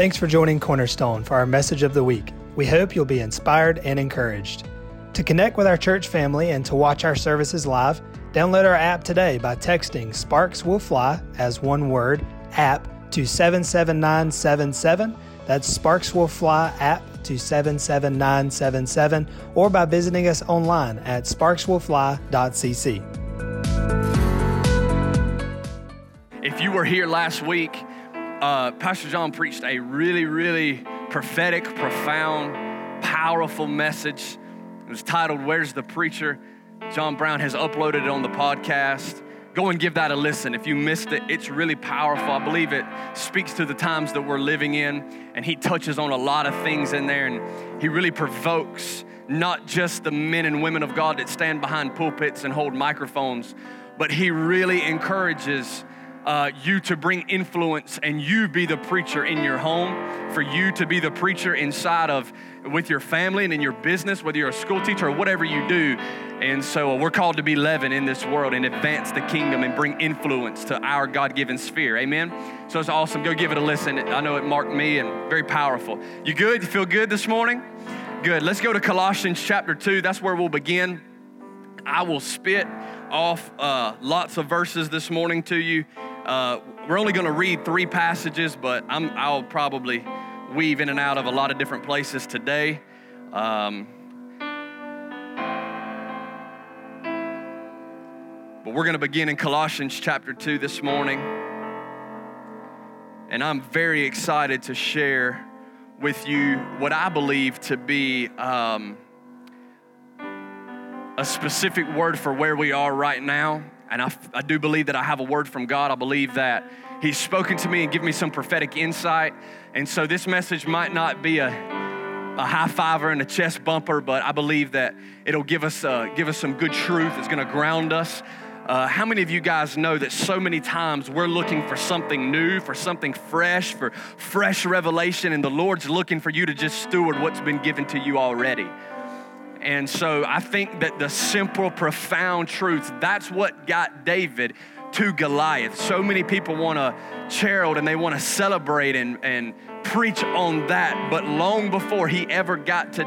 Thanks for joining Cornerstone for our message of the week. We hope you'll be inspired and encouraged. To connect with our church family and to watch our services live, download our app today by texting Sparks Will Fly as one word, app to 77977. That's Sparks Will Fly app to 77977 or by visiting us online at sparkswillfly.cc. If you were here last week, uh, Pastor John preached a really, really prophetic, profound, powerful message. It was titled, Where's the Preacher? John Brown has uploaded it on the podcast. Go and give that a listen. If you missed it, it's really powerful. I believe it speaks to the times that we're living in, and he touches on a lot of things in there, and he really provokes not just the men and women of God that stand behind pulpits and hold microphones, but he really encourages uh, you to bring influence and you be the preacher in your home, for you to be the preacher inside of with your family and in your business, whether you're a school teacher or whatever you do. And so uh, we're called to be leaven in this world and advance the kingdom and bring influence to our God given sphere. Amen. So it's awesome. Go give it a listen. I know it marked me and very powerful. You good? You feel good this morning? Good. Let's go to Colossians chapter 2. That's where we'll begin. I will spit off uh, lots of verses this morning to you. Uh, we're only going to read three passages, but I'm, I'll probably weave in and out of a lot of different places today. Um, but we're going to begin in Colossians chapter 2 this morning. And I'm very excited to share with you what I believe to be um, a specific word for where we are right now and I, I do believe that I have a word from God. I believe that He's spoken to me and given me some prophetic insight. And so this message might not be a, a high fiver and a chest bumper, but I believe that it'll give us, uh, give us some good truth. It's going to ground us. Uh, how many of you guys know that so many times we're looking for something new, for something fresh, for fresh revelation, and the Lord's looking for you to just steward what's been given to you already? And so I think that the simple, profound truth, that's what got David to Goliath. So many people want to herald and they want to celebrate and, and preach on that, but long before he ever got to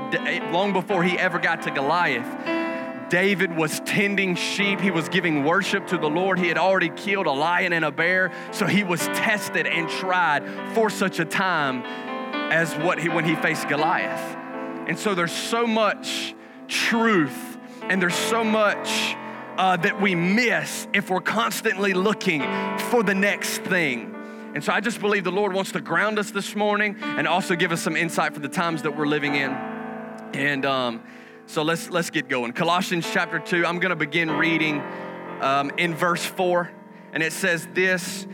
long before he ever got to Goliath, David was tending sheep. He was giving worship to the Lord. He had already killed a lion and a bear, so he was tested and tried for such a time as what he when he faced Goliath. And so there's so much truth. And there's so much uh, that we miss if we're constantly looking for the next thing. And so I just believe the Lord wants to ground us this morning and also give us some insight for the times that we're living in. And um, so let's let's get going. Colossians chapter two. I'm going to begin reading um, in verse four, and it says this.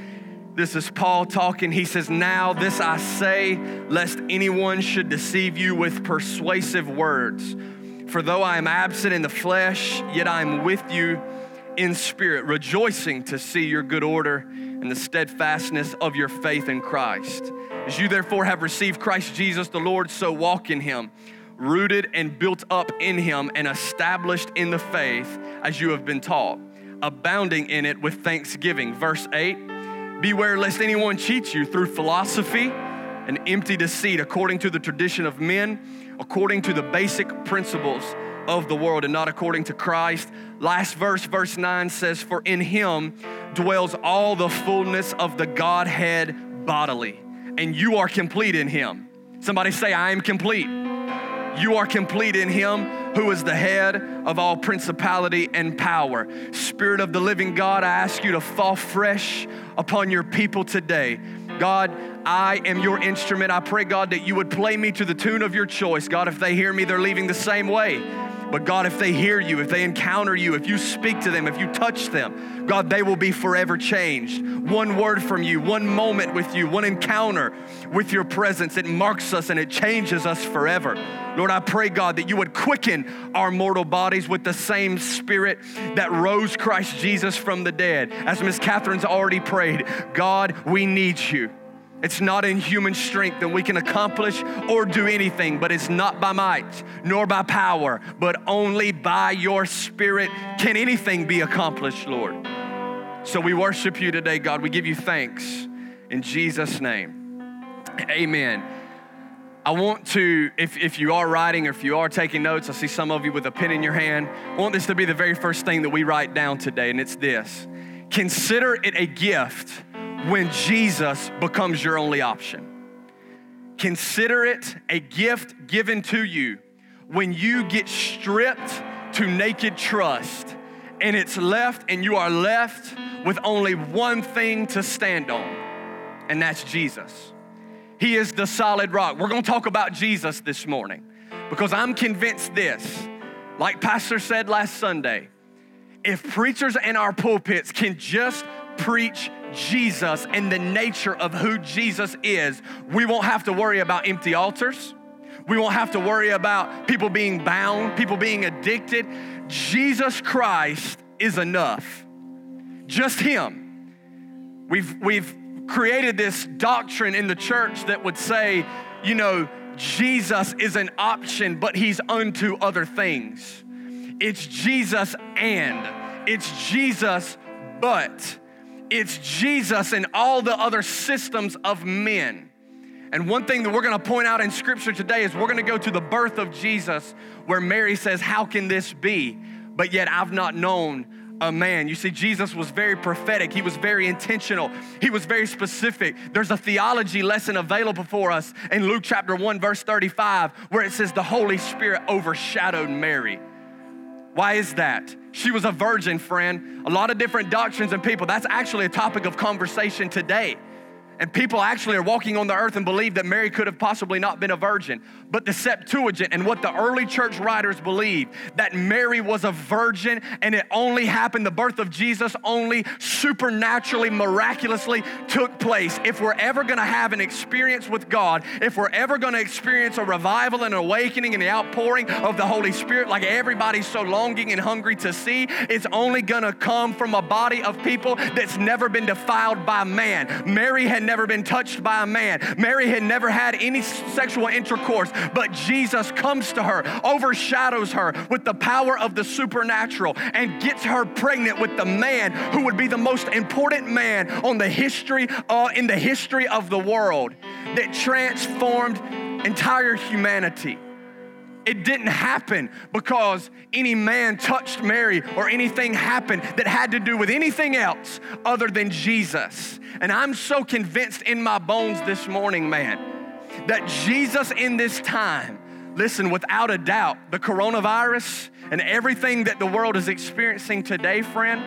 This is Paul talking. He says, Now this I say, lest anyone should deceive you with persuasive words. For though I am absent in the flesh, yet I am with you in spirit, rejoicing to see your good order and the steadfastness of your faith in Christ. As you therefore have received Christ Jesus the Lord, so walk in him, rooted and built up in him, and established in the faith as you have been taught, abounding in it with thanksgiving. Verse 8 Beware lest anyone cheat you through philosophy and empty deceit according to the tradition of men according to the basic principles of the world and not according to Christ. Last verse, verse 9 says, For in him dwells all the fullness of the Godhead bodily, and you are complete in him. Somebody say, I am complete. You are complete in him who is the head of all principality and power. Spirit of the living God, I ask you to fall fresh upon your people today. God, I am your instrument. I pray, God, that you would play me to the tune of your choice. God, if they hear me, they're leaving the same way. But God, if they hear you, if they encounter you, if you speak to them, if you touch them, God, they will be forever changed. One word from you, one moment with you, one encounter with your presence, it marks us and it changes us forever. Lord, I pray, God, that you would quicken our mortal bodies with the same spirit that rose Christ Jesus from the dead. As Miss Catherine's already prayed, God, we need you. It's not in human strength that we can accomplish or do anything, but it's not by might nor by power, but only by your spirit can anything be accomplished, Lord. So we worship you today, God. We give you thanks in Jesus' name. Amen. I want to, if, if you are writing or if you are taking notes, I see some of you with a pen in your hand. I want this to be the very first thing that we write down today, and it's this Consider it a gift when Jesus becomes your only option. Consider it a gift given to you when you get stripped to naked trust and it's left, and you are left with only one thing to stand on, and that's Jesus. He is the solid rock. We're gonna talk about Jesus this morning because I'm convinced this, like Pastor said last Sunday, if preachers in our pulpits can just preach Jesus and the nature of who Jesus is, we won't have to worry about empty altars. We won't have to worry about people being bound, people being addicted. Jesus Christ is enough. Just Him. We've, we've created this doctrine in the church that would say, you know, Jesus is an option, but He's unto other things. It's Jesus and, it's Jesus but, it's Jesus and all the other systems of men. And one thing that we're gonna point out in scripture today is we're gonna go to the birth of Jesus, where Mary says, How can this be? But yet I've not known a man. You see, Jesus was very prophetic. He was very intentional. He was very specific. There's a theology lesson available for us in Luke chapter 1, verse 35, where it says, The Holy Spirit overshadowed Mary. Why is that? She was a virgin, friend. A lot of different doctrines and people. That's actually a topic of conversation today. And people actually are walking on the earth and believe that Mary could have possibly not been a virgin. But the Septuagint and what the early church writers believe that Mary was a virgin and it only happened, the birth of Jesus only supernaturally, miraculously took place. If we're ever gonna have an experience with God, if we're ever gonna experience a revival and awakening and the outpouring of the Holy Spirit, like everybody's so longing and hungry to see, it's only gonna come from a body of people that's never been defiled by man. Mary had never been touched by a man. Mary had never had any sexual intercourse, but Jesus comes to her, overshadows her with the power of the supernatural, and gets her pregnant with the man who would be the most important man on the history uh, in the history of the world that transformed entire humanity. It didn't happen because any man touched Mary or anything happened that had to do with anything else other than Jesus. And I'm so convinced in my bones this morning, man, that Jesus in this time, listen, without a doubt, the coronavirus and everything that the world is experiencing today, friend,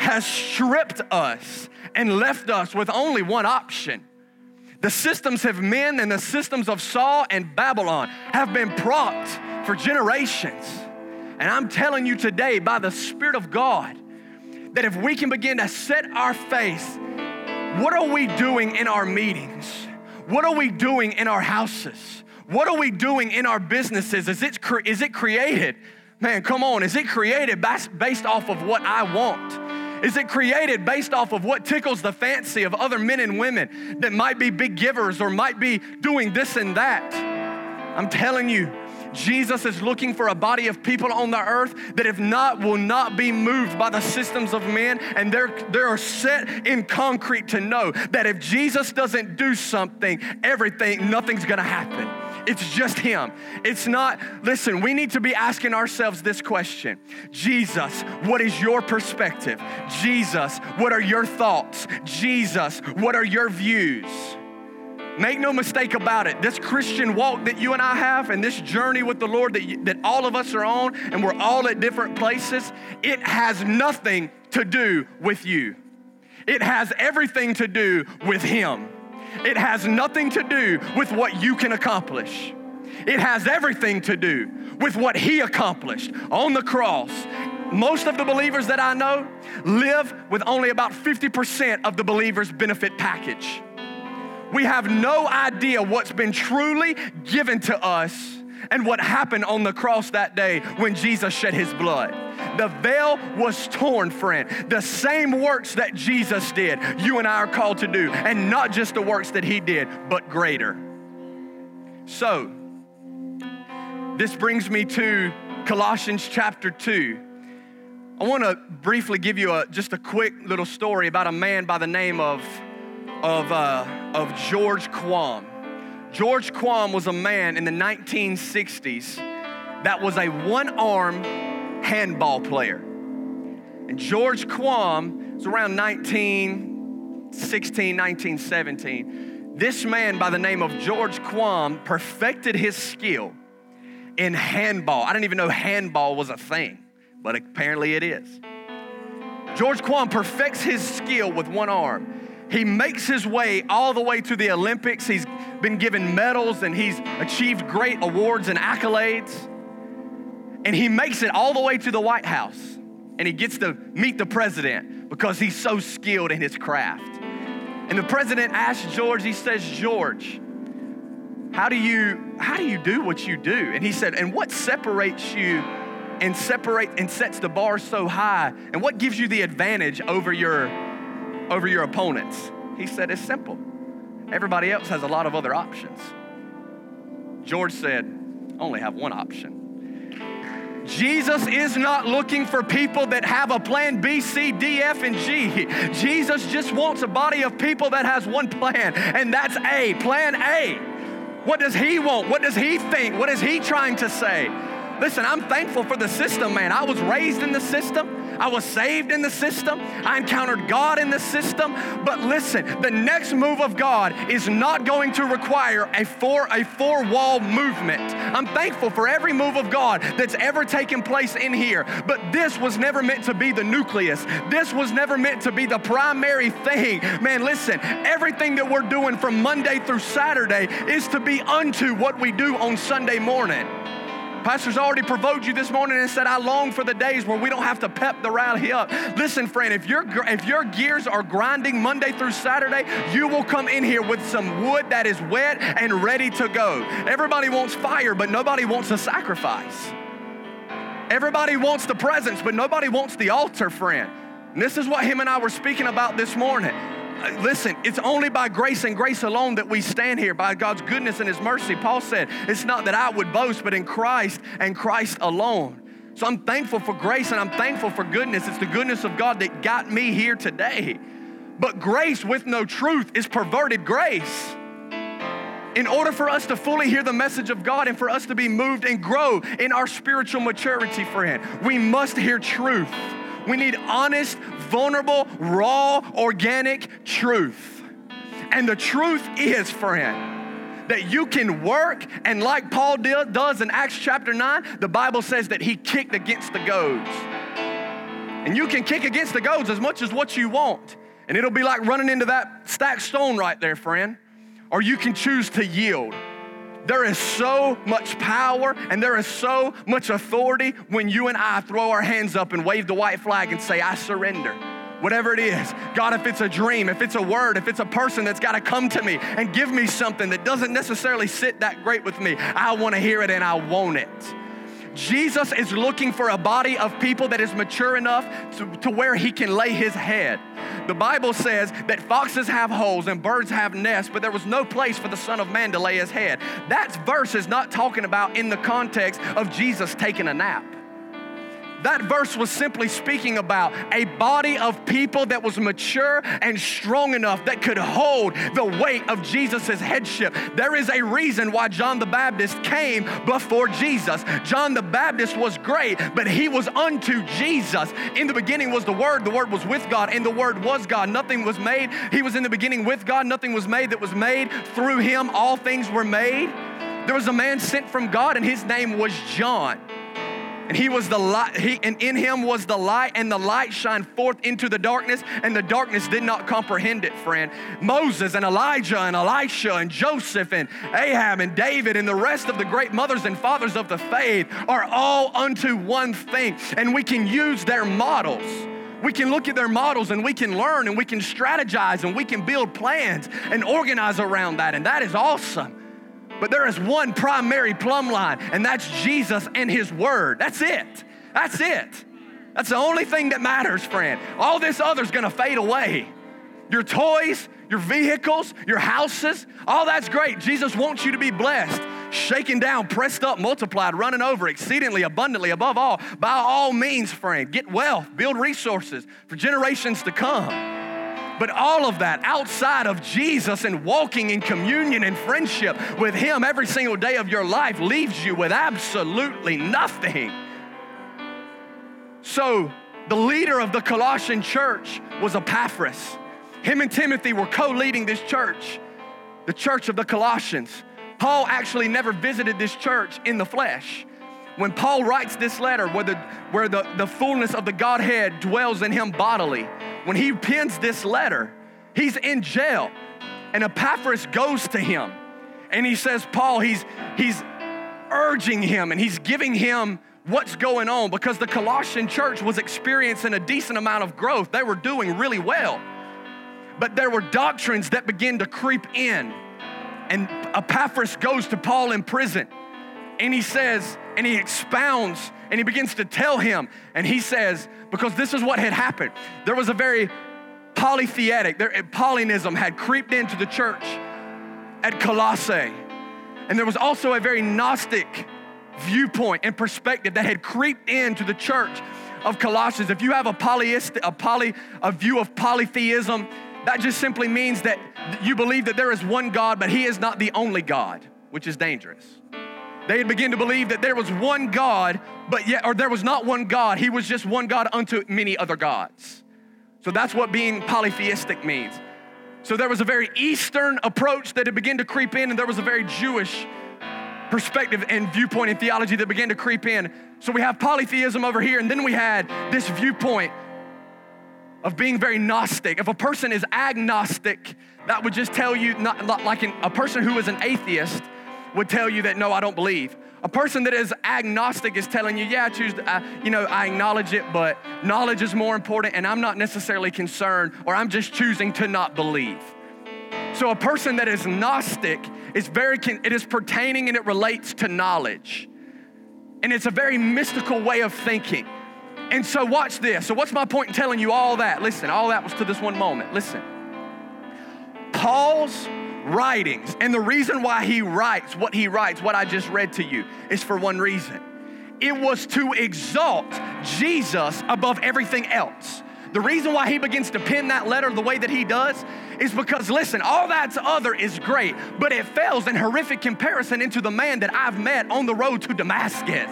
has stripped us and left us with only one option the systems of men and the systems of Saul and Babylon have been propped for generations. And I'm telling you today, by the Spirit of God, that if we can begin to set our face, what are we doing in our meetings? What are we doing in our houses? What are we doing in our businesses? Is it, is it created? Man, come on, is it created based off of what I want? Is it created based off of what tickles the fancy of other men and women that might be big givers or might be doing this and that? I'm telling you, Jesus is looking for a body of people on the earth that, if not, will not be moved by the systems of men. And they're, they're set in concrete to know that if Jesus doesn't do something, everything, nothing's gonna happen. It's just Him. It's not, listen, we need to be asking ourselves this question Jesus, what is your perspective? Jesus, what are your thoughts? Jesus, what are your views? Make no mistake about it. This Christian walk that you and I have and this journey with the Lord that, you, that all of us are on and we're all at different places, it has nothing to do with you. It has everything to do with Him. It has nothing to do with what you can accomplish. It has everything to do with what He accomplished on the cross. Most of the believers that I know live with only about 50% of the believer's benefit package. We have no idea what's been truly given to us and what happened on the cross that day when Jesus shed his blood. The veil was torn, friend. The same works that Jesus did, you and I are called to do, and not just the works that he did, but greater. So, this brings me to Colossians chapter 2. I want to briefly give you a, just a quick little story about a man by the name of, of, uh, of George Quam. George Quam was a man in the 1960s that was a one arm handball player. And George Quam was around 1916, 1917. This man by the name of George Quam perfected his skill in handball. I didn't even know handball was a thing, but apparently it is. George Quam perfects his skill with one arm. He makes his way all the way to the Olympics. He's been given medals and he's achieved great awards and accolades. And he makes it all the way to the White House and he gets to meet the president because he's so skilled in his craft. And the president asks George, he says, George, how do you how do you do what you do? And he said, and what separates you and separate and sets the bar so high? And what gives you the advantage over your over your opponents? He said, it's simple. Everybody else has a lot of other options. George said, I only have one option. Jesus is not looking for people that have a plan B, C, D, F, and G. Jesus just wants a body of people that has one plan, and that's A, plan A. What does he want? What does he think? What is he trying to say? Listen, I'm thankful for the system, man. I was raised in the system. I was saved in the system. I encountered God in the system. But listen, the next move of God is not going to require a four a four wall movement. I'm thankful for every move of God that's ever taken place in here. But this was never meant to be the nucleus. This was never meant to be the primary thing. Man, listen, everything that we're doing from Monday through Saturday is to be unto what we do on Sunday morning. Pastor's already provoked you this morning and said, I long for the days where we don't have to pep the rally up. Listen, friend, if, your if your gears are grinding Monday through Saturday, you will come in here with some wood that is wet and ready to go. Everybody wants fire, but nobody wants a sacrifice. Everybody wants the presence, but nobody wants the altar, friend. And this is what him and I were speaking about this morning. Listen, it's only by grace and grace alone that we stand here, by God's goodness and His mercy. Paul said, It's not that I would boast, but in Christ and Christ alone. So I'm thankful for grace and I'm thankful for goodness. It's the goodness of God that got me here today. But grace with no truth is perverted grace. In order for us to fully hear the message of God and for us to be moved and grow in our spiritual maturity, friend, we must hear truth. We need honest, vulnerable, raw, organic truth. And the truth is, friend, that you can work, and like Paul does in Acts chapter 9, the Bible says that he kicked against the goads. And you can kick against the goads as much as what you want, and it'll be like running into that stacked stone right there, friend. Or you can choose to yield. There is so much power and there is so much authority when you and I throw our hands up and wave the white flag and say, I surrender whatever it is. God, if it's a dream, if it's a word, if it's a person that's got to come to me and give me something that doesn't necessarily sit that great with me, I want to hear it and I want it. Jesus is looking for a body of people that is mature enough to, to where he can lay his head. The Bible says that foxes have holes and birds have nests, but there was no place for the Son of Man to lay his head. That verse is not talking about in the context of Jesus taking a nap. That verse was simply speaking about a body of people that was mature and strong enough that could hold the weight of Jesus' headship. There is a reason why John the Baptist came before Jesus. John the Baptist was great, but he was unto Jesus. In the beginning was the Word, the Word was with God, and the Word was God. Nothing was made. He was in the beginning with God. Nothing was made that was made. Through him, all things were made. There was a man sent from God, and his name was John. And he was the light, he, and in him was the light, and the light shined forth into the darkness, and the darkness did not comprehend it, friend. Moses and Elijah and Elisha and Joseph and Ahab and David and the rest of the great mothers and fathers of the faith are all unto one thing, and we can use their models. We can look at their models and we can learn and we can strategize and we can build plans and organize around that, and that is awesome. But there is one primary plumb line, and that's Jesus and His Word. That's it. That's it. That's the only thing that matters, friend. All this other's gonna fade away. Your toys, your vehicles, your houses, all that's great. Jesus wants you to be blessed, shaken down, pressed up, multiplied, running over exceedingly abundantly above all. By all means, friend, get wealth, build resources for generations to come. But all of that outside of Jesus and walking in communion and friendship with Him every single day of your life leaves you with absolutely nothing. So, the leader of the Colossian church was Epaphras. Him and Timothy were co leading this church, the church of the Colossians. Paul actually never visited this church in the flesh. When Paul writes this letter, where, the, where the, the fullness of the Godhead dwells in him bodily, when he pens this letter, he's in jail. And Epaphras goes to him and he says, Paul, he's, he's urging him and he's giving him what's going on because the Colossian church was experiencing a decent amount of growth. They were doing really well. But there were doctrines that began to creep in. And Epaphras goes to Paul in prison and he says, and he expounds and he begins to tell him. And he says, because this is what had happened. There was a very polytheistic, there, Paulinism had creeped into the church at Colossae. And there was also a very Gnostic viewpoint and perspective that had creeped into the church of Colossians. If you have a polyistic, a poly, a view of polytheism, that just simply means that you believe that there is one God, but He is not the only God, which is dangerous. They had begun to believe that there was one God, but yet, or there was not one God. He was just one God unto many other gods. So that's what being polytheistic means. So there was a very Eastern approach that had begun to creep in, and there was a very Jewish perspective and viewpoint and theology that began to creep in. So we have polytheism over here, and then we had this viewpoint of being very Gnostic. If a person is agnostic, that would just tell you, not, like an, a person who is an atheist would tell you that, no, I don't believe. A person that is agnostic is telling you, yeah, I choose, to, uh, you know, I acknowledge it, but knowledge is more important, and I'm not necessarily concerned, or I'm just choosing to not believe. So a person that is Gnostic is very, it is pertaining and it relates to knowledge. And it's a very mystical way of thinking. And so, watch this. So, what's my point in telling you all that? Listen, all that was to this one moment. Listen. Paul's writings, and the reason why he writes what he writes, what I just read to you, is for one reason it was to exalt Jesus above everything else. The reason why he begins to pen that letter the way that he does is because, listen, all that's other is great, but it fails in horrific comparison into the man that I've met on the road to Damascus.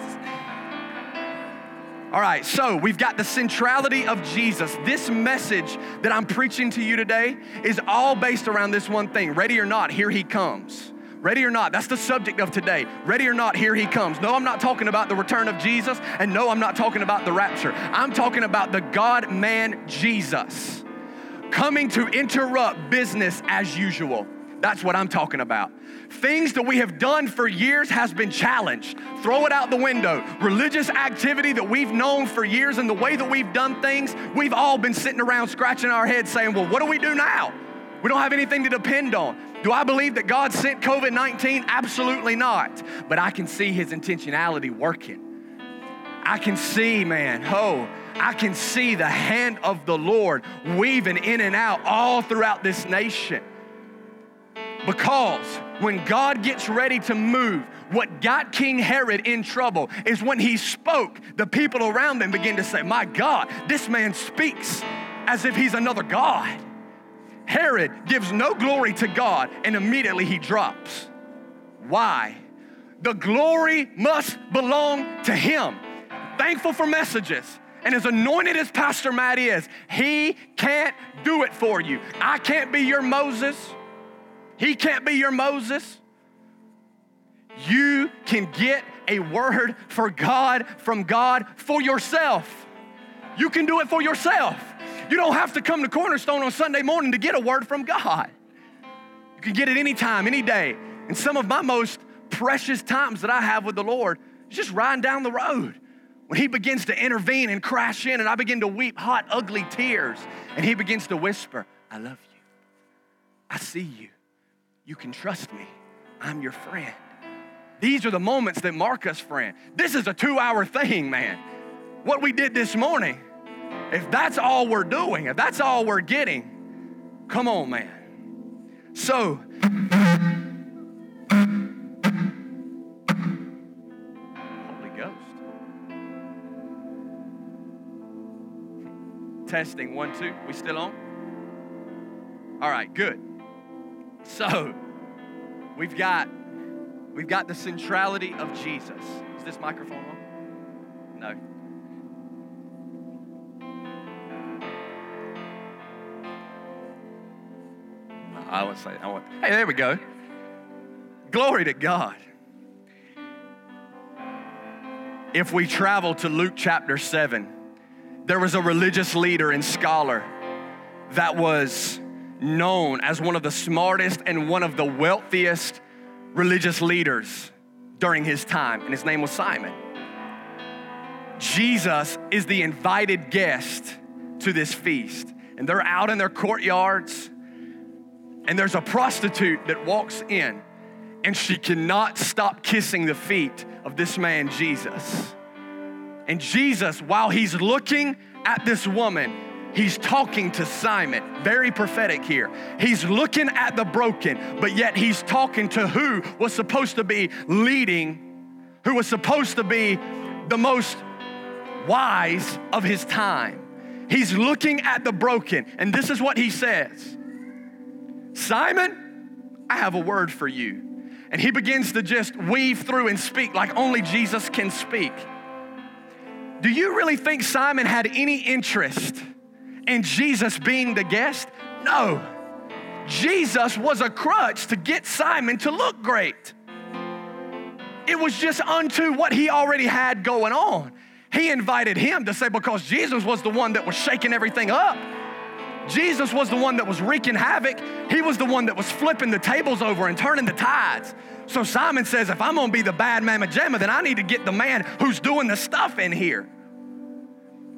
All right, so we've got the centrality of Jesus. This message that I'm preaching to you today is all based around this one thing. Ready or not, here he comes. Ready or not, that's the subject of today. Ready or not, here he comes. No, I'm not talking about the return of Jesus, and no, I'm not talking about the rapture. I'm talking about the God man Jesus coming to interrupt business as usual. That's what I'm talking about. Things that we have done for years has been challenged. Throw it out the window. Religious activity that we've known for years and the way that we've done things, we've all been sitting around scratching our heads saying, well, what do we do now? We don't have anything to depend on. Do I believe that God sent COVID 19? Absolutely not. But I can see his intentionality working. I can see, man, oh, I can see the hand of the Lord weaving in and out all throughout this nation. Because when God gets ready to move, what got King Herod in trouble is when he spoke, the people around him began to say, My God, this man speaks as if he's another God. Herod gives no glory to God and immediately he drops. Why? The glory must belong to him. Thankful for messages. And as anointed as Pastor Matt is, he can't do it for you. I can't be your Moses. He can't be your Moses. You can get a word for God from God for yourself. You can do it for yourself. You don't have to come to Cornerstone on Sunday morning to get a word from God. You can get it anytime, any day. And some of my most precious times that I have with the Lord is just riding down the road when He begins to intervene and crash in, and I begin to weep hot, ugly tears, and He begins to whisper, I love you. I see you. You can trust me. I'm your friend. These are the moments that mark us friend. This is a two hour thing, man. What we did this morning, if that's all we're doing, if that's all we're getting, come on, man. So, Holy Ghost. Testing one, two. We still on? All right, good. So, we've got we've got the centrality of Jesus. Is this microphone on? No. I would say, I want, hey, there we go. Glory to God. If we travel to Luke chapter 7, there was a religious leader and scholar that was known as one of the smartest and one of the wealthiest religious leaders during his time, and his name was Simon. Jesus is the invited guest to this feast, and they're out in their courtyards, and there's a prostitute that walks in, and she cannot stop kissing the feet of this man, Jesus. And Jesus, while he's looking at this woman, he's talking to Simon. Very prophetic here. He's looking at the broken, but yet he's talking to who was supposed to be leading, who was supposed to be the most wise of his time. He's looking at the broken, and this is what he says Simon, I have a word for you. And he begins to just weave through and speak like only Jesus can speak. Do you really think Simon had any interest in Jesus being the guest? No. Jesus was a crutch to get Simon to look great. It was just unto what he already had going on. He invited him to say, because Jesus was the one that was shaking everything up. Jesus was the one that was wreaking havoc. He was the one that was flipping the tables over and turning the tides. So Simon says, if I'm gonna be the bad mamma jamma, then I need to get the man who's doing the stuff in here.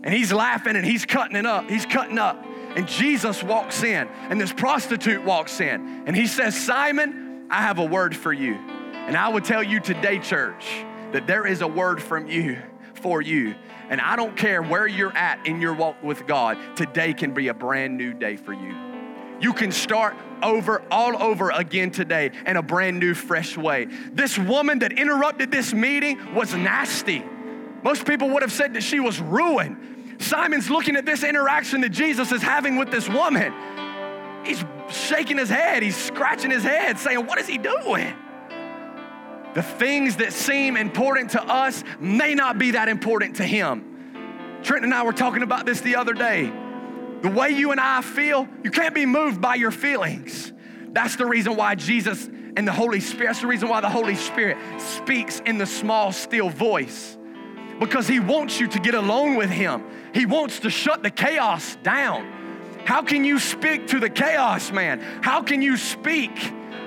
And he's laughing and he's cutting it up. He's cutting up. And Jesus walks in, and this prostitute walks in, and he says, Simon, I have a word for you. And I would tell you today, church, that there is a word from you for you. And I don't care where you're at in your walk with God, today can be a brand new day for you. You can start over, all over again today in a brand new, fresh way. This woman that interrupted this meeting was nasty. Most people would have said that she was ruined. Simon's looking at this interaction that Jesus is having with this woman. He's shaking his head, he's scratching his head, saying, What is he doing? The things that seem important to us may not be that important to him. Trent and I were talking about this the other day. The way you and I feel, you can't be moved by your feelings. That's the reason why Jesus and the Holy Spirit, that's the reason why the Holy Spirit speaks in the small, still voice. Because He wants you to get alone with Him, He wants to shut the chaos down. How can you speak to the chaos, man? How can you speak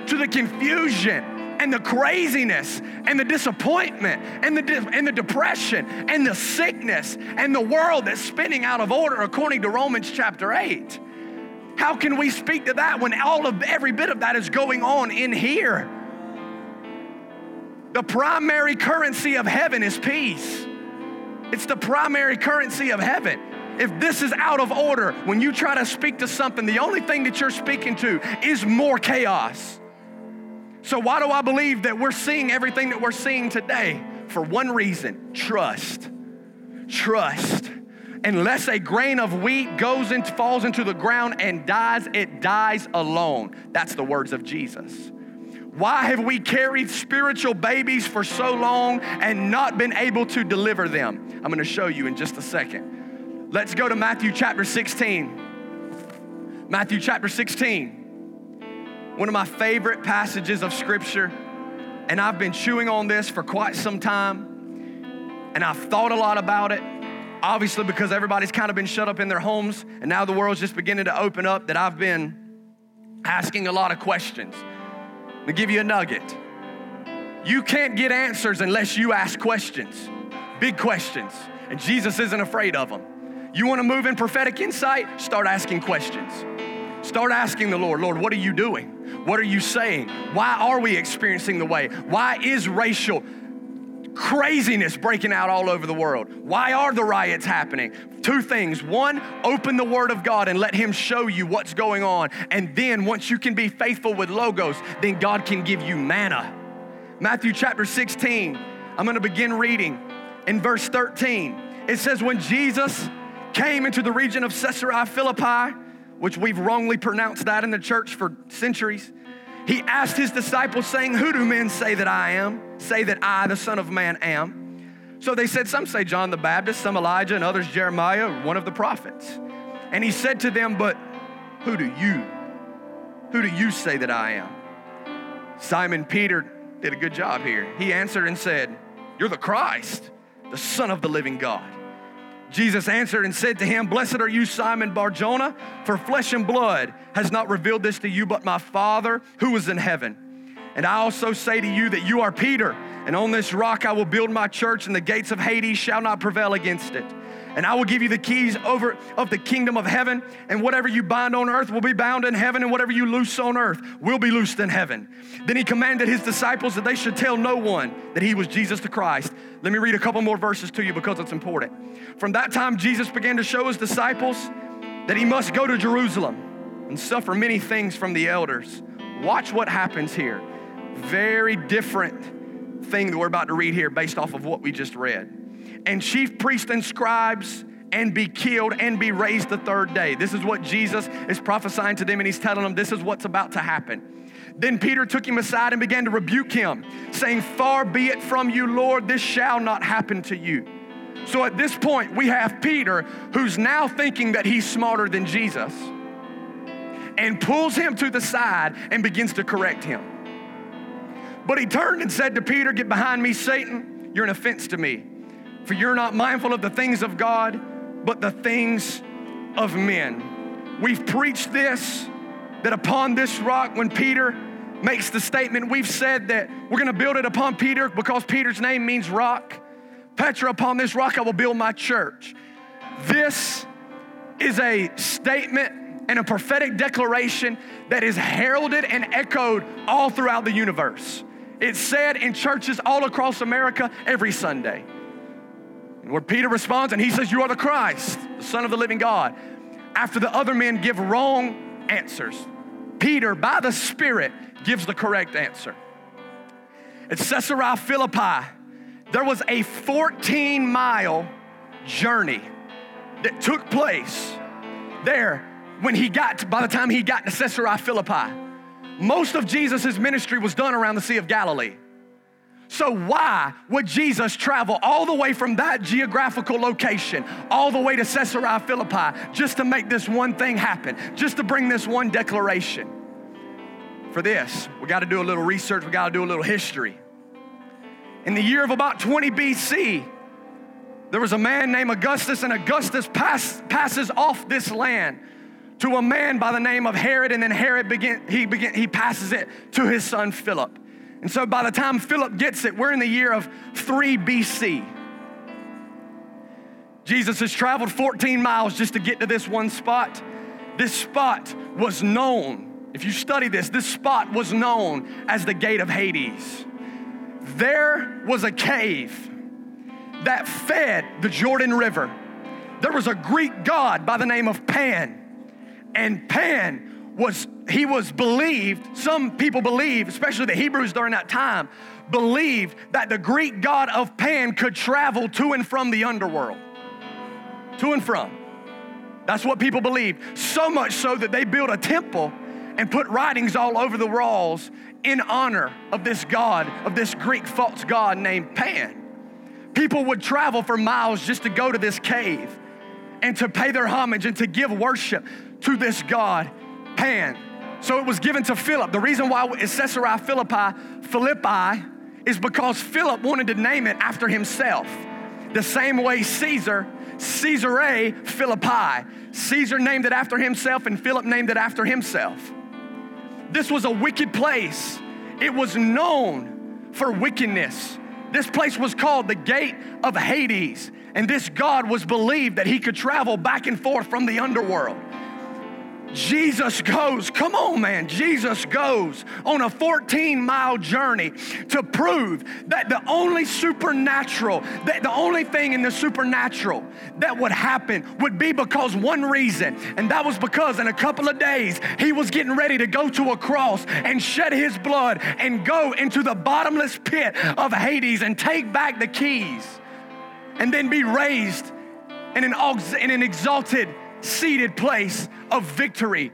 to the confusion? and the craziness and the disappointment and the, de- and the depression and the sickness and the world that's spinning out of order according to Romans chapter 8. How can we speak to that when all of every bit of that is going on in here? The primary currency of heaven is peace. It's the primary currency of heaven. If this is out of order, when you try to speak to something, the only thing that you're speaking to is more chaos. So, why do I believe that we're seeing everything that we're seeing today? For one reason trust. Trust. Unless a grain of wheat goes and falls into the ground and dies, it dies alone. That's the words of Jesus. Why have we carried spiritual babies for so long and not been able to deliver them? I'm going to show you in just a second. Let's go to Matthew chapter 16. Matthew chapter 16 one of my favorite passages of scripture, and I've been chewing on this for quite some time, and I've thought a lot about it. Obviously, because everybody's kind of been shut up in their homes, and now the world's just beginning to open up, that I've been asking a lot of questions. To give you a nugget, you can't get answers unless you ask questions, big questions, and Jesus isn't afraid of them. You want to move in prophetic insight? Start asking questions. Start asking the Lord, Lord, what are you doing? What are you saying? Why are we experiencing the way? Why is racial craziness breaking out all over the world? Why are the riots happening? Two things. One, open the Word of God and let Him show you what's going on. And then, once you can be faithful with Logos, then God can give you manna. Matthew chapter 16, I'm going to begin reading in verse 13. It says, When Jesus came into the region of Caesarea Philippi, which we've wrongly pronounced that in the church for centuries. He asked his disciples, saying, Who do men say that I am? Say that I, the Son of Man, am. So they said, Some say John the Baptist, some Elijah, and others Jeremiah, one of the prophets. And he said to them, But who do you? Who do you say that I am? Simon Peter did a good job here. He answered and said, You're the Christ, the Son of the living God. Jesus answered and said to him, Blessed are you, Simon Barjona, for flesh and blood has not revealed this to you, but my Father who is in heaven. And I also say to you that you are Peter, and on this rock I will build my church, and the gates of Hades shall not prevail against it and I will give you the keys over of the kingdom of heaven, and whatever you bind on earth will be bound in heaven, and whatever you loose on earth will be loosed in heaven. Then he commanded his disciples that they should tell no one that he was Jesus the Christ. Let me read a couple more verses to you because it's important. From that time, Jesus began to show his disciples that he must go to Jerusalem and suffer many things from the elders. Watch what happens here. Very different thing that we're about to read here based off of what we just read and chief priests and scribes and be killed and be raised the third day. This is what Jesus is prophesying to them, and he's telling them this is what's about to happen. Then Peter took him aside and began to rebuke him, saying, Far be it from you, Lord, this shall not happen to you. So at this point, we have Peter who's now thinking that he's smarter than Jesus and pulls him to the side and begins to correct him. But he turned and said to Peter, Get behind me, Satan. You're an offense to me. For you're not mindful of the things of God, but the things of men. We've preached this that upon this rock, when Peter makes the statement, we've said that we're gonna build it upon Peter because Peter's name means rock. Petra, upon this rock I will build my church. This is a statement and a prophetic declaration that is heralded and echoed all throughout the universe. It's said in churches all across America every Sunday. Where Peter responds and he says, You are the Christ, the Son of the living God. After the other men give wrong answers, Peter, by the Spirit, gives the correct answer. At Caesarea Philippi, there was a 14 mile journey that took place there when he got, by the time he got to Caesarea Philippi. Most of Jesus' ministry was done around the Sea of Galilee. So, why would Jesus travel all the way from that geographical location, all the way to Caesarea Philippi, just to make this one thing happen, just to bring this one declaration? For this, we got to do a little research, we got to do a little history. In the year of about 20 BC, there was a man named Augustus, and Augustus pass, passes off this land to a man by the name of Herod, and then Herod begin, he, begin, he passes it to his son Philip. And so by the time Philip gets it, we're in the year of 3 BC. Jesus has traveled 14 miles just to get to this one spot. This spot was known, if you study this, this spot was known as the gate of Hades. There was a cave that fed the Jordan River. There was a Greek god by the name of Pan, and Pan was he was believed some people believe especially the hebrews during that time believed that the greek god of pan could travel to and from the underworld. To and from. That's what people believed. So much so that they built a temple and put writings all over the walls in honor of this god of this greek false god named pan. People would travel for miles just to go to this cave and to pay their homage and to give worship to this god Pan. So it was given to Philip. The reason why it's Caesarea Philippi, Philippi, is because Philip wanted to name it after himself. The same way Caesar, Caesarea Philippi. Caesar named it after himself and Philip named it after himself. This was a wicked place. It was known for wickedness. This place was called the Gate of Hades, and this God was believed that he could travel back and forth from the underworld. Jesus goes, come on, man, Jesus goes on a 14 mile journey to prove that the only supernatural, that the only thing in the supernatural that would happen would be because one reason, and that was because in a couple of days he was getting ready to go to a cross and shed his blood and go into the bottomless pit of Hades and take back the keys and then be raised in an, in an exalted seated place of victory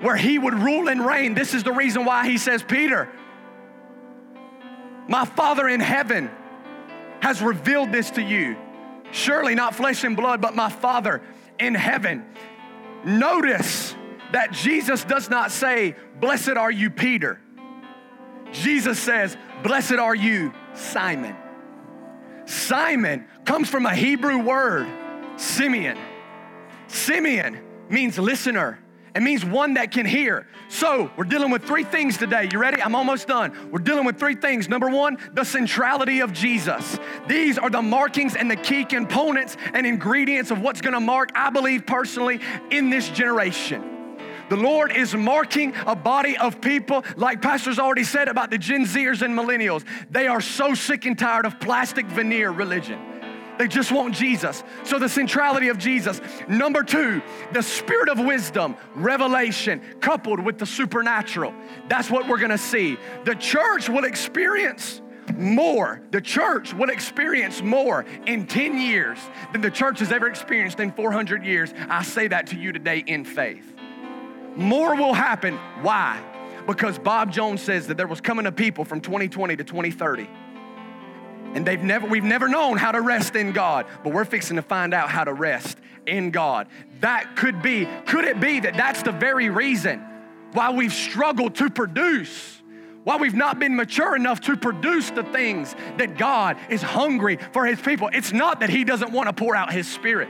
where he would rule and reign. This is the reason why he says, Peter, my Father in heaven has revealed this to you. Surely not flesh and blood, but my Father in heaven. Notice that Jesus does not say, Blessed are you, Peter. Jesus says, Blessed are you, Simon. Simon comes from a Hebrew word, Simeon. Simeon means listener. It means one that can hear. So, we're dealing with three things today. You ready? I'm almost done. We're dealing with three things. Number one, the centrality of Jesus. These are the markings and the key components and ingredients of what's gonna mark, I believe personally, in this generation. The Lord is marking a body of people, like Pastor's already said about the Gen Zers and millennials. They are so sick and tired of plastic veneer religion. They just want Jesus. So, the centrality of Jesus. Number two, the spirit of wisdom, revelation, coupled with the supernatural. That's what we're gonna see. The church will experience more. The church will experience more in 10 years than the church has ever experienced in 400 years. I say that to you today in faith. More will happen. Why? Because Bob Jones says that there was coming a people from 2020 to 2030. And they've never, we've never known how to rest in God, but we're fixing to find out how to rest in God. That could be, could it be that that's the very reason why we've struggled to produce, why we've not been mature enough to produce the things that God is hungry for His people? It's not that He doesn't want to pour out His Spirit.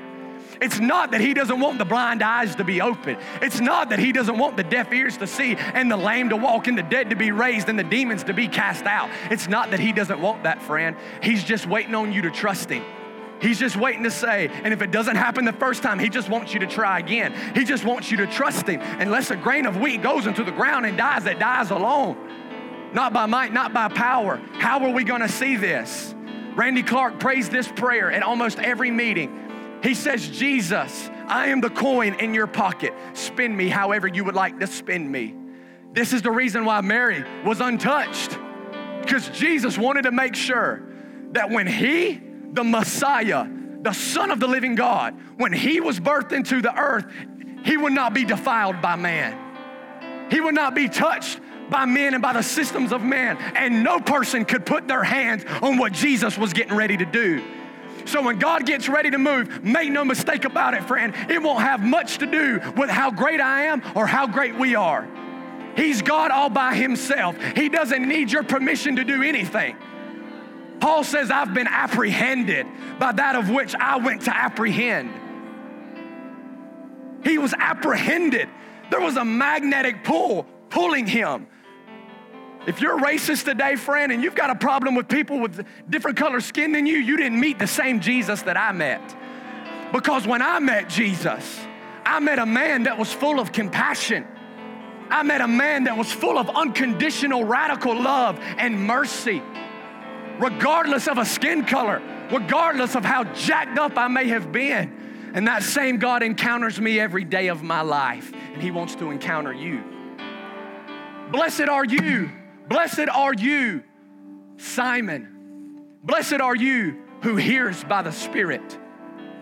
It's not that He doesn't want the blind eyes to be open. It's not that He doesn't want the deaf ears to see and the lame to walk and the dead to be raised and the demons to be cast out. It's not that He doesn't want that, friend. He's just waiting on you to trust Him. He's just waiting to say, and if it doesn't happen the first time, he just wants you to try again. He just wants you to trust him. Unless a grain of wheat goes into the ground and dies, it dies alone. Not by might, not by power. How are we going to see this? Randy Clark prays this prayer at almost every meeting. He says, Jesus, I am the coin in your pocket. Spend me however you would like to spend me. This is the reason why Mary was untouched, because Jesus wanted to make sure that when He, the Messiah, the Son of the living God, when He was birthed into the earth, He would not be defiled by man. He would not be touched by men and by the systems of man. And no person could put their hands on what Jesus was getting ready to do. So when God gets ready to move, make no mistake about it, friend, it won't have much to do with how great I am or how great we are. He's God all by himself. He doesn't need your permission to do anything. Paul says, I've been apprehended by that of which I went to apprehend. He was apprehended. There was a magnetic pull pulling him. If you're racist today, friend, and you've got a problem with people with different color skin than you, you didn't meet the same Jesus that I met. Because when I met Jesus, I met a man that was full of compassion. I met a man that was full of unconditional, radical love and mercy, regardless of a skin color, regardless of how jacked up I may have been. And that same God encounters me every day of my life, and He wants to encounter you. Blessed are you Blessed are you, Simon. Blessed are you who hears by the Spirit.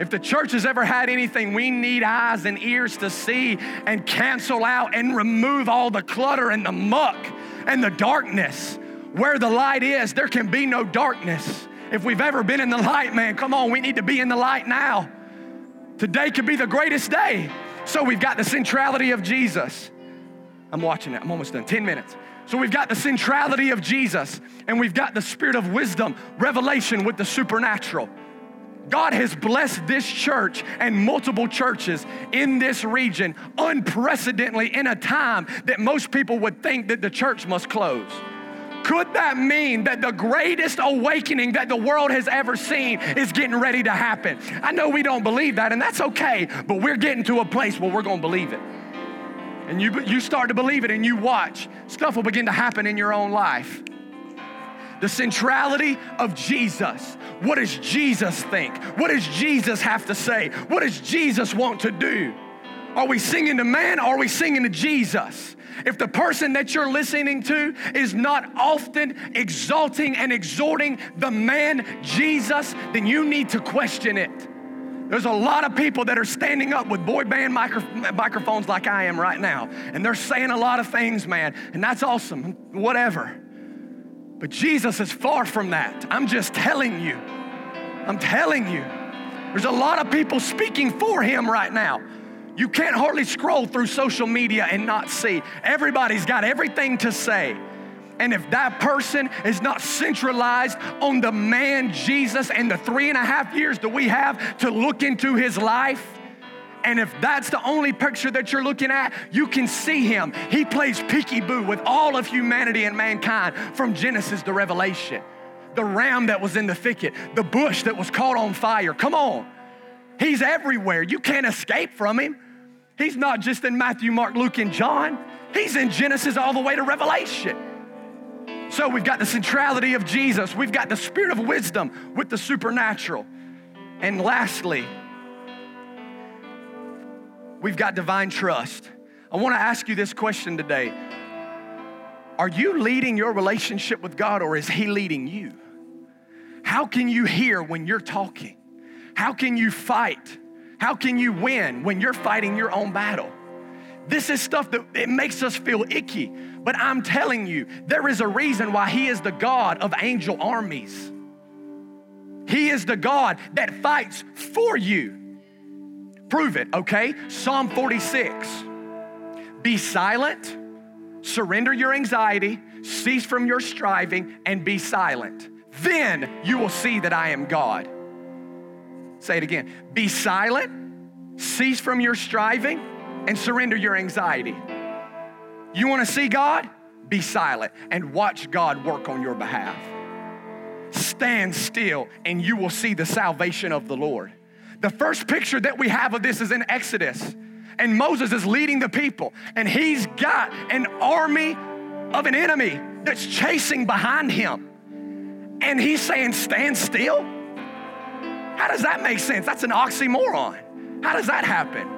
If the church has ever had anything, we need eyes and ears to see and cancel out and remove all the clutter and the muck and the darkness. Where the light is, there can be no darkness. If we've ever been in the light, man, come on, we need to be in the light now. Today could be the greatest day. So we've got the centrality of Jesus. I'm watching it, I'm almost done. 10 minutes. So we've got the centrality of Jesus and we've got the spirit of wisdom, revelation with the supernatural. God has blessed this church and multiple churches in this region unprecedentedly in a time that most people would think that the church must close. Could that mean that the greatest awakening that the world has ever seen is getting ready to happen? I know we don't believe that, and that's okay, but we're getting to a place where we're gonna believe it and you, you start to believe it and you watch, stuff will begin to happen in your own life. The centrality of Jesus. What does Jesus think? What does Jesus have to say? What does Jesus want to do? Are we singing to man or are we singing to Jesus? If the person that you're listening to is not often exalting and exhorting the man Jesus, then you need to question it. There's a lot of people that are standing up with boy band micro- microphones like I am right now, and they're saying a lot of things, man, and that's awesome, whatever. But Jesus is far from that. I'm just telling you. I'm telling you. There's a lot of people speaking for him right now. You can't hardly scroll through social media and not see. Everybody's got everything to say. And if that person is not centralized on the man Jesus and the three and a half years that we have to look into his life, and if that's the only picture that you're looking at, you can see him. He plays peekaboo with all of humanity and mankind from Genesis to Revelation. The ram that was in the thicket, the bush that was caught on fire. Come on. He's everywhere. You can't escape from him. He's not just in Matthew, Mark, Luke, and John. He's in Genesis all the way to Revelation. So we've got the centrality of Jesus, we've got the spirit of wisdom with the supernatural. And lastly, we've got divine trust. I want to ask you this question today Are you leading your relationship with God or is He leading you? How can you hear when you're talking? How can you fight? How can you win when you're fighting your own battle? This is stuff that it makes us feel icky. But I'm telling you, there is a reason why He is the God of angel armies. He is the God that fights for you. Prove it, okay? Psalm 46. Be silent, surrender your anxiety, cease from your striving, and be silent. Then you will see that I am God. Say it again. Be silent, cease from your striving, and surrender your anxiety. You want to see God? Be silent and watch God work on your behalf. Stand still and you will see the salvation of the Lord. The first picture that we have of this is in Exodus. And Moses is leading the people, and he's got an army of an enemy that's chasing behind him. And he's saying, Stand still. How does that make sense? That's an oxymoron. How does that happen?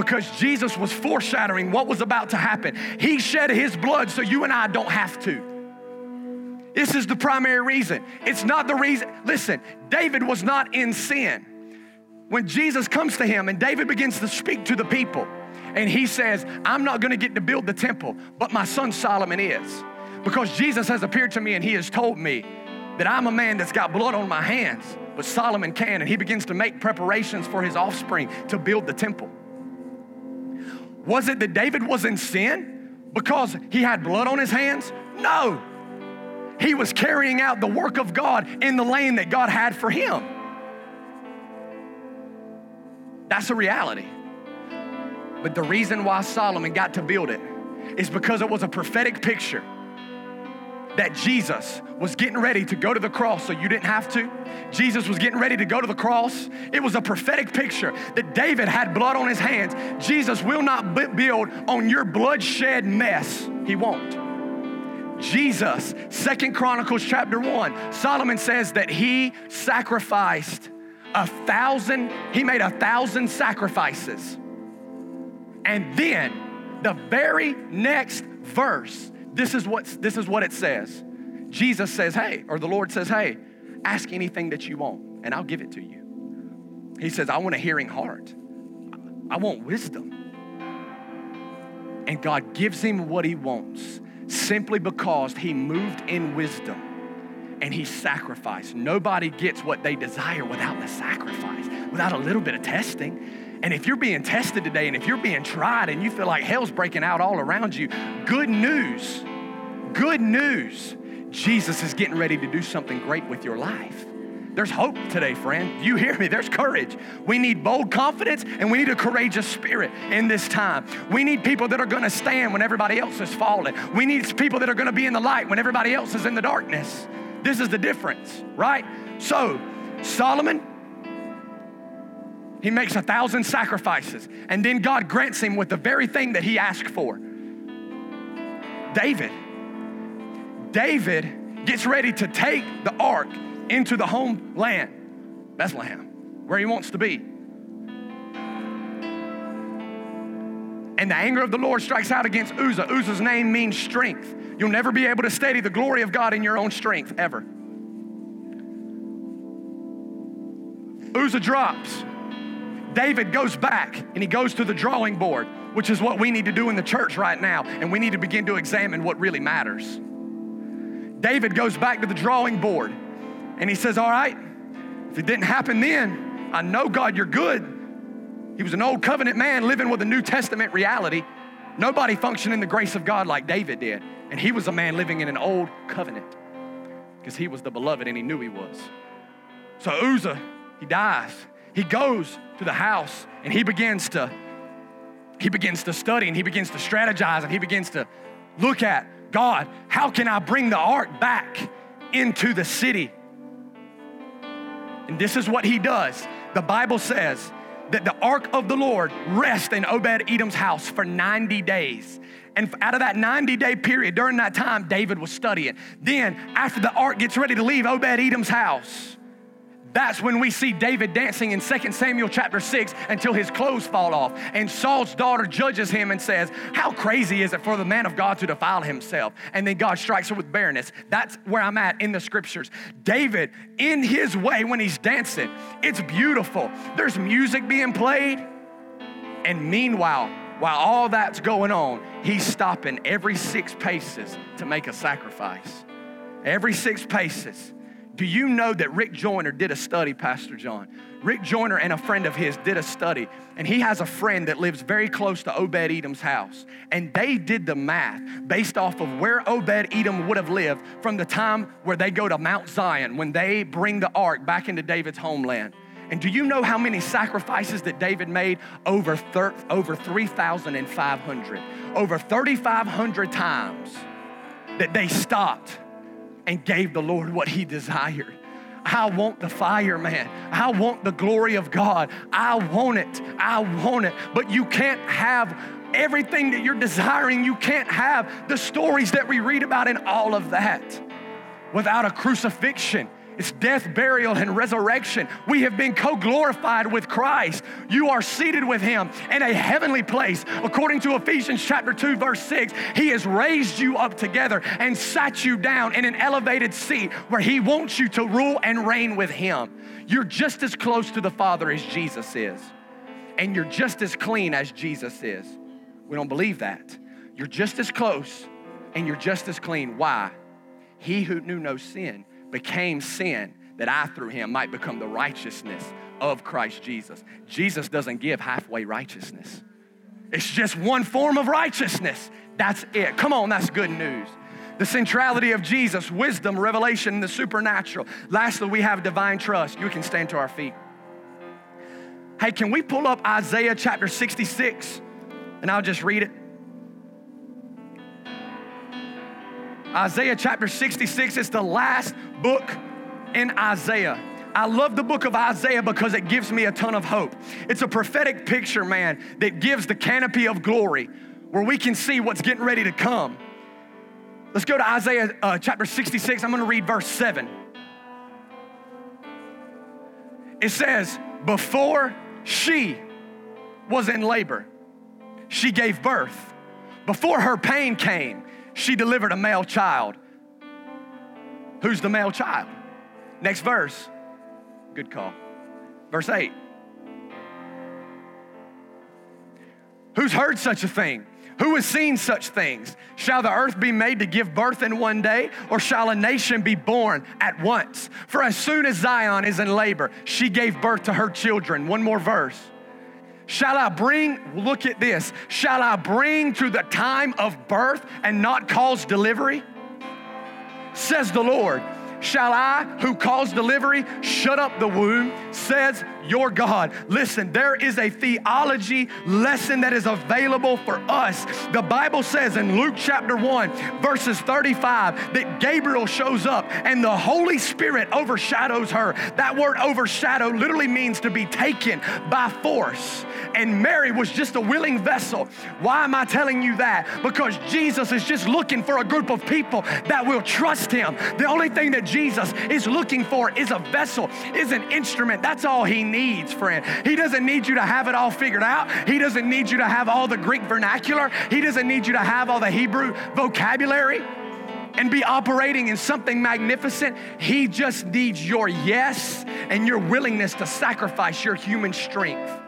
Because Jesus was foreshadowing what was about to happen. He shed his blood so you and I don't have to. This is the primary reason. It's not the reason. Listen, David was not in sin. When Jesus comes to him and David begins to speak to the people, and he says, I'm not gonna get to build the temple, but my son Solomon is. Because Jesus has appeared to me and he has told me that I'm a man that's got blood on my hands, but Solomon can. And he begins to make preparations for his offspring to build the temple. Was it that David was in sin because he had blood on his hands? No. He was carrying out the work of God in the lane that God had for him. That's a reality. But the reason why Solomon got to build it is because it was a prophetic picture that Jesus was getting ready to go to the cross so you didn't have to. Jesus was getting ready to go to the cross. It was a prophetic picture that David had blood on his hands. Jesus will not build on your bloodshed mess. He won't. Jesus, Second Chronicles chapter 1, Solomon says that he sacrificed a thousand, he made a thousand sacrifices. And then the very next verse, this is what this is what it says. Jesus says, "Hey," or the Lord says, "Hey, ask anything that you want, and I'll give it to you." He says, "I want a hearing heart. I want wisdom." And God gives him what he wants simply because he moved in wisdom and he sacrificed. Nobody gets what they desire without the sacrifice, without a little bit of testing. And if you're being tested today and if you're being tried and you feel like hell's breaking out all around you, good news, good news. Jesus is getting ready to do something great with your life. There's hope today, friend. You hear me? There's courage. We need bold confidence and we need a courageous spirit in this time. We need people that are going to stand when everybody else is falling. We need people that are going to be in the light when everybody else is in the darkness. This is the difference, right? So, Solomon, he makes a thousand sacrifices, and then God grants him with the very thing that he asked for. David. David gets ready to take the ark into the homeland, Bethlehem, where he wants to be. And the anger of the Lord strikes out against Uzzah. Uzzah's name means strength. You'll never be able to steady the glory of God in your own strength, ever. Uzzah drops. David goes back and he goes to the drawing board, which is what we need to do in the church right now. And we need to begin to examine what really matters. David goes back to the drawing board and he says, All right, if it didn't happen then, I know, God, you're good. He was an old covenant man living with a New Testament reality. Nobody functioned in the grace of God like David did. And he was a man living in an old covenant because he was the beloved and he knew he was. So Uzzah, he dies. He goes to the house and he begins to he begins to study and he begins to strategize and he begins to look at God, how can I bring the ark back into the city? And this is what he does. The Bible says that the ark of the Lord rests in Obed Edom's house for 90 days. And out of that 90 day period, during that time, David was studying. Then, after the ark gets ready to leave Obed Edom's house, that's when we see David dancing in 2 Samuel chapter 6 until his clothes fall off. And Saul's daughter judges him and says, How crazy is it for the man of God to defile himself? And then God strikes her with barrenness. That's where I'm at in the scriptures. David, in his way, when he's dancing, it's beautiful. There's music being played. And meanwhile, while all that's going on, he's stopping every six paces to make a sacrifice. Every six paces. Do you know that Rick Joyner did a study, Pastor John? Rick Joyner and a friend of his did a study, and he has a friend that lives very close to Obed Edom's house. And they did the math based off of where Obed Edom would have lived from the time where they go to Mount Zion when they bring the ark back into David's homeland. And do you know how many sacrifices that David made? Over, thir- over 3,500. Over 3,500 times that they stopped and gave the Lord what he desired. I want the fire, man. I want the glory of God. I want it. I want it. But you can't have everything that you're desiring. You can't have the stories that we read about in all of that without a crucifixion it's death, burial, and resurrection. We have been co glorified with Christ. You are seated with Him in a heavenly place. According to Ephesians chapter 2, verse 6, He has raised you up together and sat you down in an elevated seat where He wants you to rule and reign with Him. You're just as close to the Father as Jesus is, and you're just as clean as Jesus is. We don't believe that. You're just as close and you're just as clean. Why? He who knew no sin became sin that I through him might become the righteousness of Christ Jesus. Jesus doesn't give halfway righteousness. It's just one form of righteousness. That's it. Come on, that's good news. The centrality of Jesus, wisdom, revelation, the supernatural. Lastly, we have divine trust. You can stand to our feet. Hey, can we pull up Isaiah chapter 66? And I'll just read it. Isaiah chapter 66 is the last book in Isaiah. I love the book of Isaiah because it gives me a ton of hope. It's a prophetic picture, man, that gives the canopy of glory where we can see what's getting ready to come. Let's go to Isaiah uh, chapter 66. I'm going to read verse 7. It says, Before she was in labor, she gave birth. Before her pain came, she delivered a male child. Who's the male child? Next verse. Good call. Verse 8. Who's heard such a thing? Who has seen such things? Shall the earth be made to give birth in one day, or shall a nation be born at once? For as soon as Zion is in labor, she gave birth to her children. One more verse. Shall I bring, look at this, shall I bring to the time of birth and not cause delivery? Says the Lord. Shall I, who caused delivery, shut up the womb? Says your God. Listen, there is a theology lesson that is available for us. The Bible says in Luke chapter 1, verses 35, that Gabriel shows up and the Holy Spirit overshadows her. That word overshadow literally means to be taken by force. And Mary was just a willing vessel. Why am I telling you that? Because Jesus is just looking for a group of people that will trust him. The only thing that Jesus is looking for is a vessel, is an instrument. That's all he needs, friend. He doesn't need you to have it all figured out. He doesn't need you to have all the Greek vernacular. He doesn't need you to have all the Hebrew vocabulary and be operating in something magnificent. He just needs your yes and your willingness to sacrifice your human strength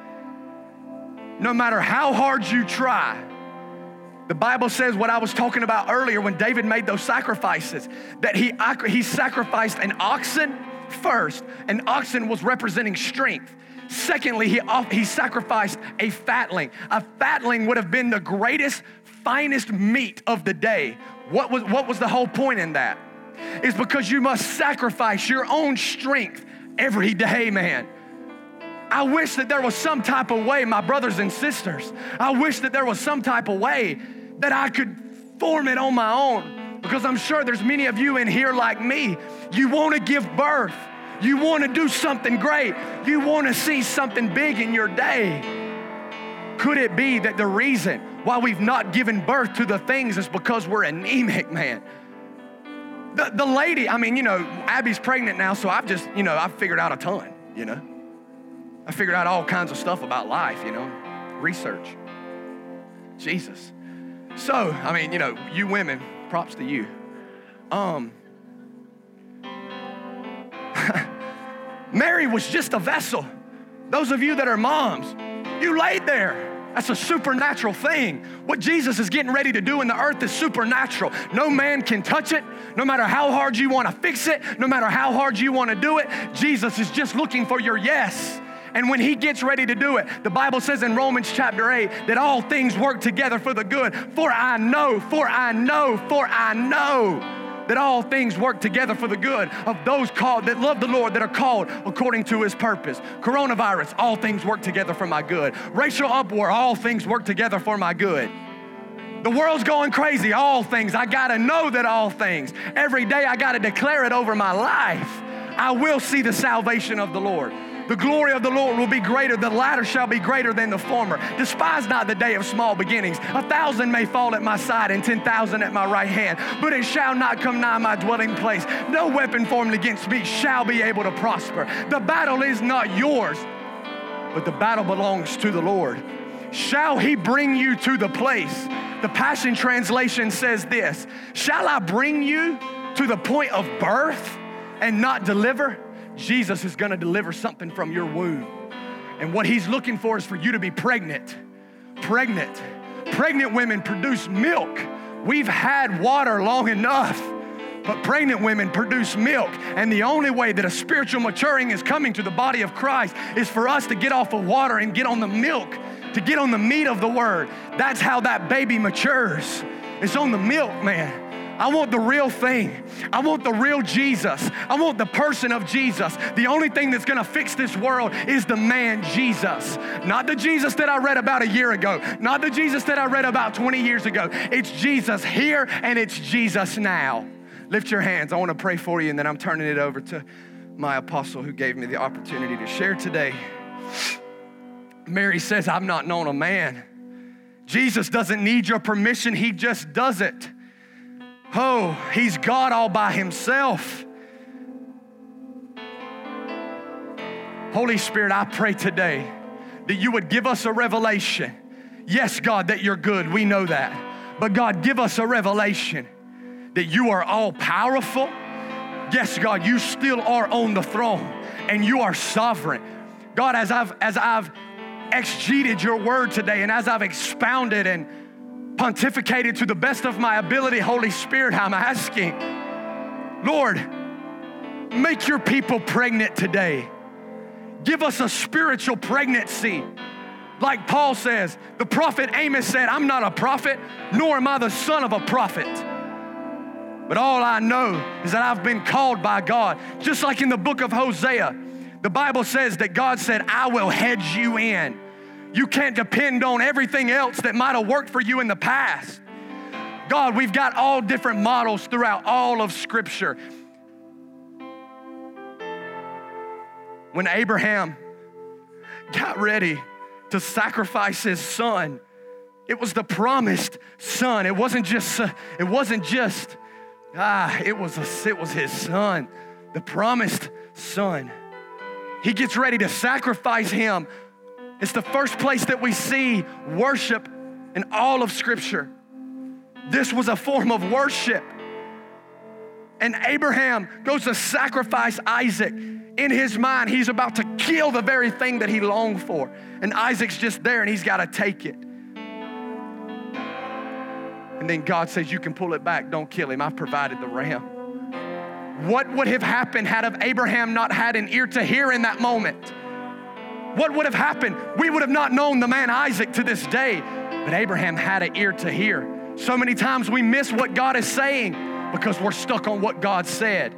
no matter how hard you try, the Bible says what I was talking about earlier when David made those sacrifices, that he, he sacrificed an oxen first. An oxen was representing strength. Secondly, he, he sacrificed a fatling. A fatling would have been the greatest, finest meat of the day. What was, what was the whole point in that? Is because you must sacrifice your own strength every day, man. I wish that there was some type of way, my brothers and sisters, I wish that there was some type of way that I could form it on my own. Because I'm sure there's many of you in here like me. You want to give birth. You want to do something great. You want to see something big in your day. Could it be that the reason why we've not given birth to the things is because we're anemic, man? The, the lady, I mean, you know, Abby's pregnant now, so I've just, you know, I've figured out a ton, you know. I figured out all kinds of stuff about life, you know, research. Jesus. So, I mean, you know, you women, props to you. Um, Mary was just a vessel. Those of you that are moms, you laid there. That's a supernatural thing. What Jesus is getting ready to do in the earth is supernatural. No man can touch it, no matter how hard you want to fix it, no matter how hard you want to do it. Jesus is just looking for your yes. And when he gets ready to do it, the Bible says in Romans chapter 8 that all things work together for the good. For I know, for I know, for I know that all things work together for the good of those called that love the Lord that are called according to his purpose. Coronavirus, all things work together for my good. Racial uproar, all things work together for my good. The world's going crazy, all things. I gotta know that all things. Every day I gotta declare it over my life. I will see the salvation of the Lord. The glory of the Lord will be greater. The latter shall be greater than the former. Despise not the day of small beginnings. A thousand may fall at my side and ten thousand at my right hand, but it shall not come nigh my dwelling place. No weapon formed against me shall be able to prosper. The battle is not yours, but the battle belongs to the Lord. Shall he bring you to the place? The Passion Translation says this Shall I bring you to the point of birth and not deliver? Jesus is gonna deliver something from your womb. And what he's looking for is for you to be pregnant. Pregnant. Pregnant women produce milk. We've had water long enough, but pregnant women produce milk. And the only way that a spiritual maturing is coming to the body of Christ is for us to get off of water and get on the milk, to get on the meat of the word. That's how that baby matures. It's on the milk, man. I want the real thing. I want the real Jesus. I want the person of Jesus. The only thing that's gonna fix this world is the man Jesus. Not the Jesus that I read about a year ago, not the Jesus that I read about 20 years ago. It's Jesus here and it's Jesus now. Lift your hands. I wanna pray for you, and then I'm turning it over to my apostle who gave me the opportunity to share today. Mary says, I've not known a man. Jesus doesn't need your permission, he just does it. Oh, he's God all by himself. Holy Spirit, I pray today that you would give us a revelation. Yes, God, that you're good. We know that. But God, give us a revelation that you are all powerful. Yes, God, you still are on the throne and you are sovereign. God, as I've as I've exegeted your word today and as I've expounded and pontificated to the best of my ability, Holy Spirit, I'm asking, Lord, make your people pregnant today. Give us a spiritual pregnancy. Like Paul says, the prophet Amos said, I'm not a prophet, nor am I the son of a prophet. But all I know is that I've been called by God. Just like in the book of Hosea, the Bible says that God said, I will hedge you in. You can't depend on everything else that might have worked for you in the past. God, we've got all different models throughout all of Scripture. When Abraham got ready to sacrifice his son, it was the promised son. It wasn't just, it wasn't just, ah, it was, a, it was his son, the promised son. He gets ready to sacrifice him it's the first place that we see worship in all of Scripture. This was a form of worship. And Abraham goes to sacrifice Isaac. In his mind, he's about to kill the very thing that he longed for. And Isaac's just there and he's got to take it. And then God says, You can pull it back, don't kill him. I've provided the ram. What would have happened had Abraham not had an ear to hear in that moment? What would have happened? We would have not known the man Isaac to this day, but Abraham had an ear to hear. So many times we miss what God is saying because we're stuck on what God said.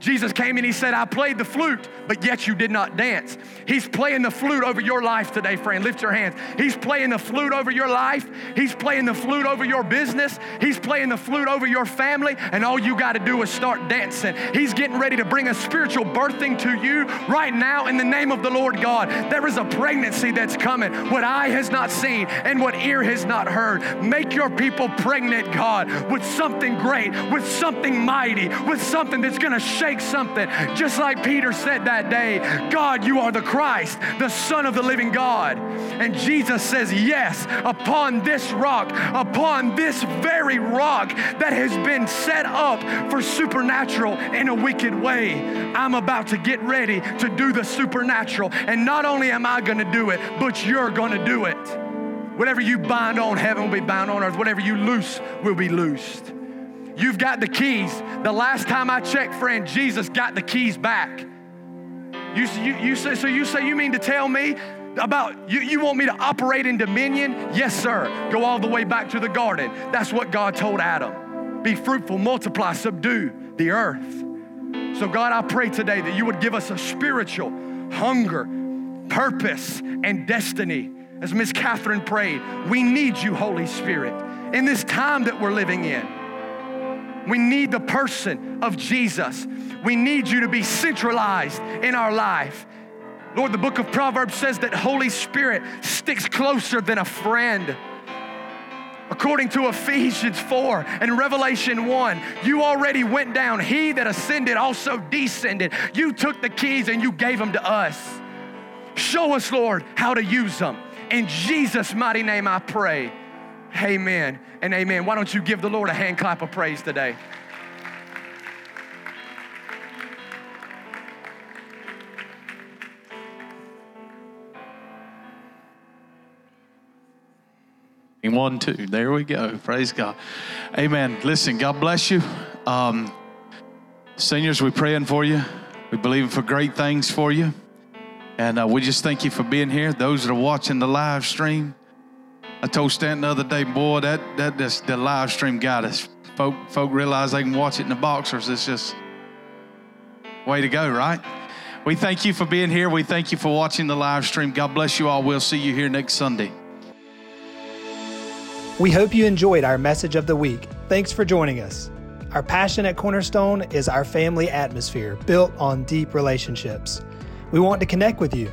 Jesus came and he said, I played the flute, but yet you did not dance. He's playing the flute over your life today, friend. Lift your hands. He's playing the flute over your life. He's playing the flute over your business. He's playing the flute over your family, and all you got to do is start dancing. He's getting ready to bring a spiritual birthing to you right now in the name of the Lord God. There is a pregnancy that's coming, what eye has not seen and what ear has not heard. Make your people pregnant, God, with something great, with something mighty, with something that's going to shake something. Just like Peter said that day God, you are the Christ, the Son of the living God. And Jesus says, Yes, upon this rock, upon this very rock that has been set up for supernatural in a wicked way, I'm about to get ready to do the supernatural. And not only am I going to do it, but you're going to do it. Whatever you bind on heaven will be bound on earth. Whatever you loose will be loosed. You've got the keys. The last time I checked, friend, Jesus got the keys back. You, you, you say, so you say you mean to tell me about you, you want me to operate in dominion? Yes, sir. Go all the way back to the garden. That's what God told Adam. Be fruitful, multiply, subdue the earth. So, God, I pray today that you would give us a spiritual hunger, purpose, and destiny. As Miss Catherine prayed, we need you, Holy Spirit, in this time that we're living in. We need the person of Jesus. We need you to be centralized in our life. Lord, the book of Proverbs says that Holy Spirit sticks closer than a friend. According to Ephesians 4 and Revelation 1, you already went down. He that ascended also descended. You took the keys and you gave them to us. Show us, Lord, how to use them. In Jesus' mighty name, I pray. Amen and amen. Why don't you give the Lord a hand clap of praise today? One, two. There we go. Praise God. Amen. Listen, God bless you. Um, seniors, we're praying for you. We believe for great things for you. And uh, we just thank you for being here. Those that are watching the live stream, I told Stanton the other day, boy, that that the live stream got us. Folk folk realize they can watch it in the boxers. It's just way to go, right? We thank you for being here. We thank you for watching the live stream. God bless you all. We'll see you here next Sunday. We hope you enjoyed our message of the week. Thanks for joining us. Our passion at Cornerstone is our family atmosphere built on deep relationships. We want to connect with you.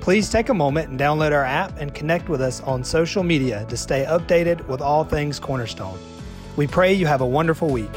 Please take a moment and download our app and connect with us on social media to stay updated with all things Cornerstone. We pray you have a wonderful week.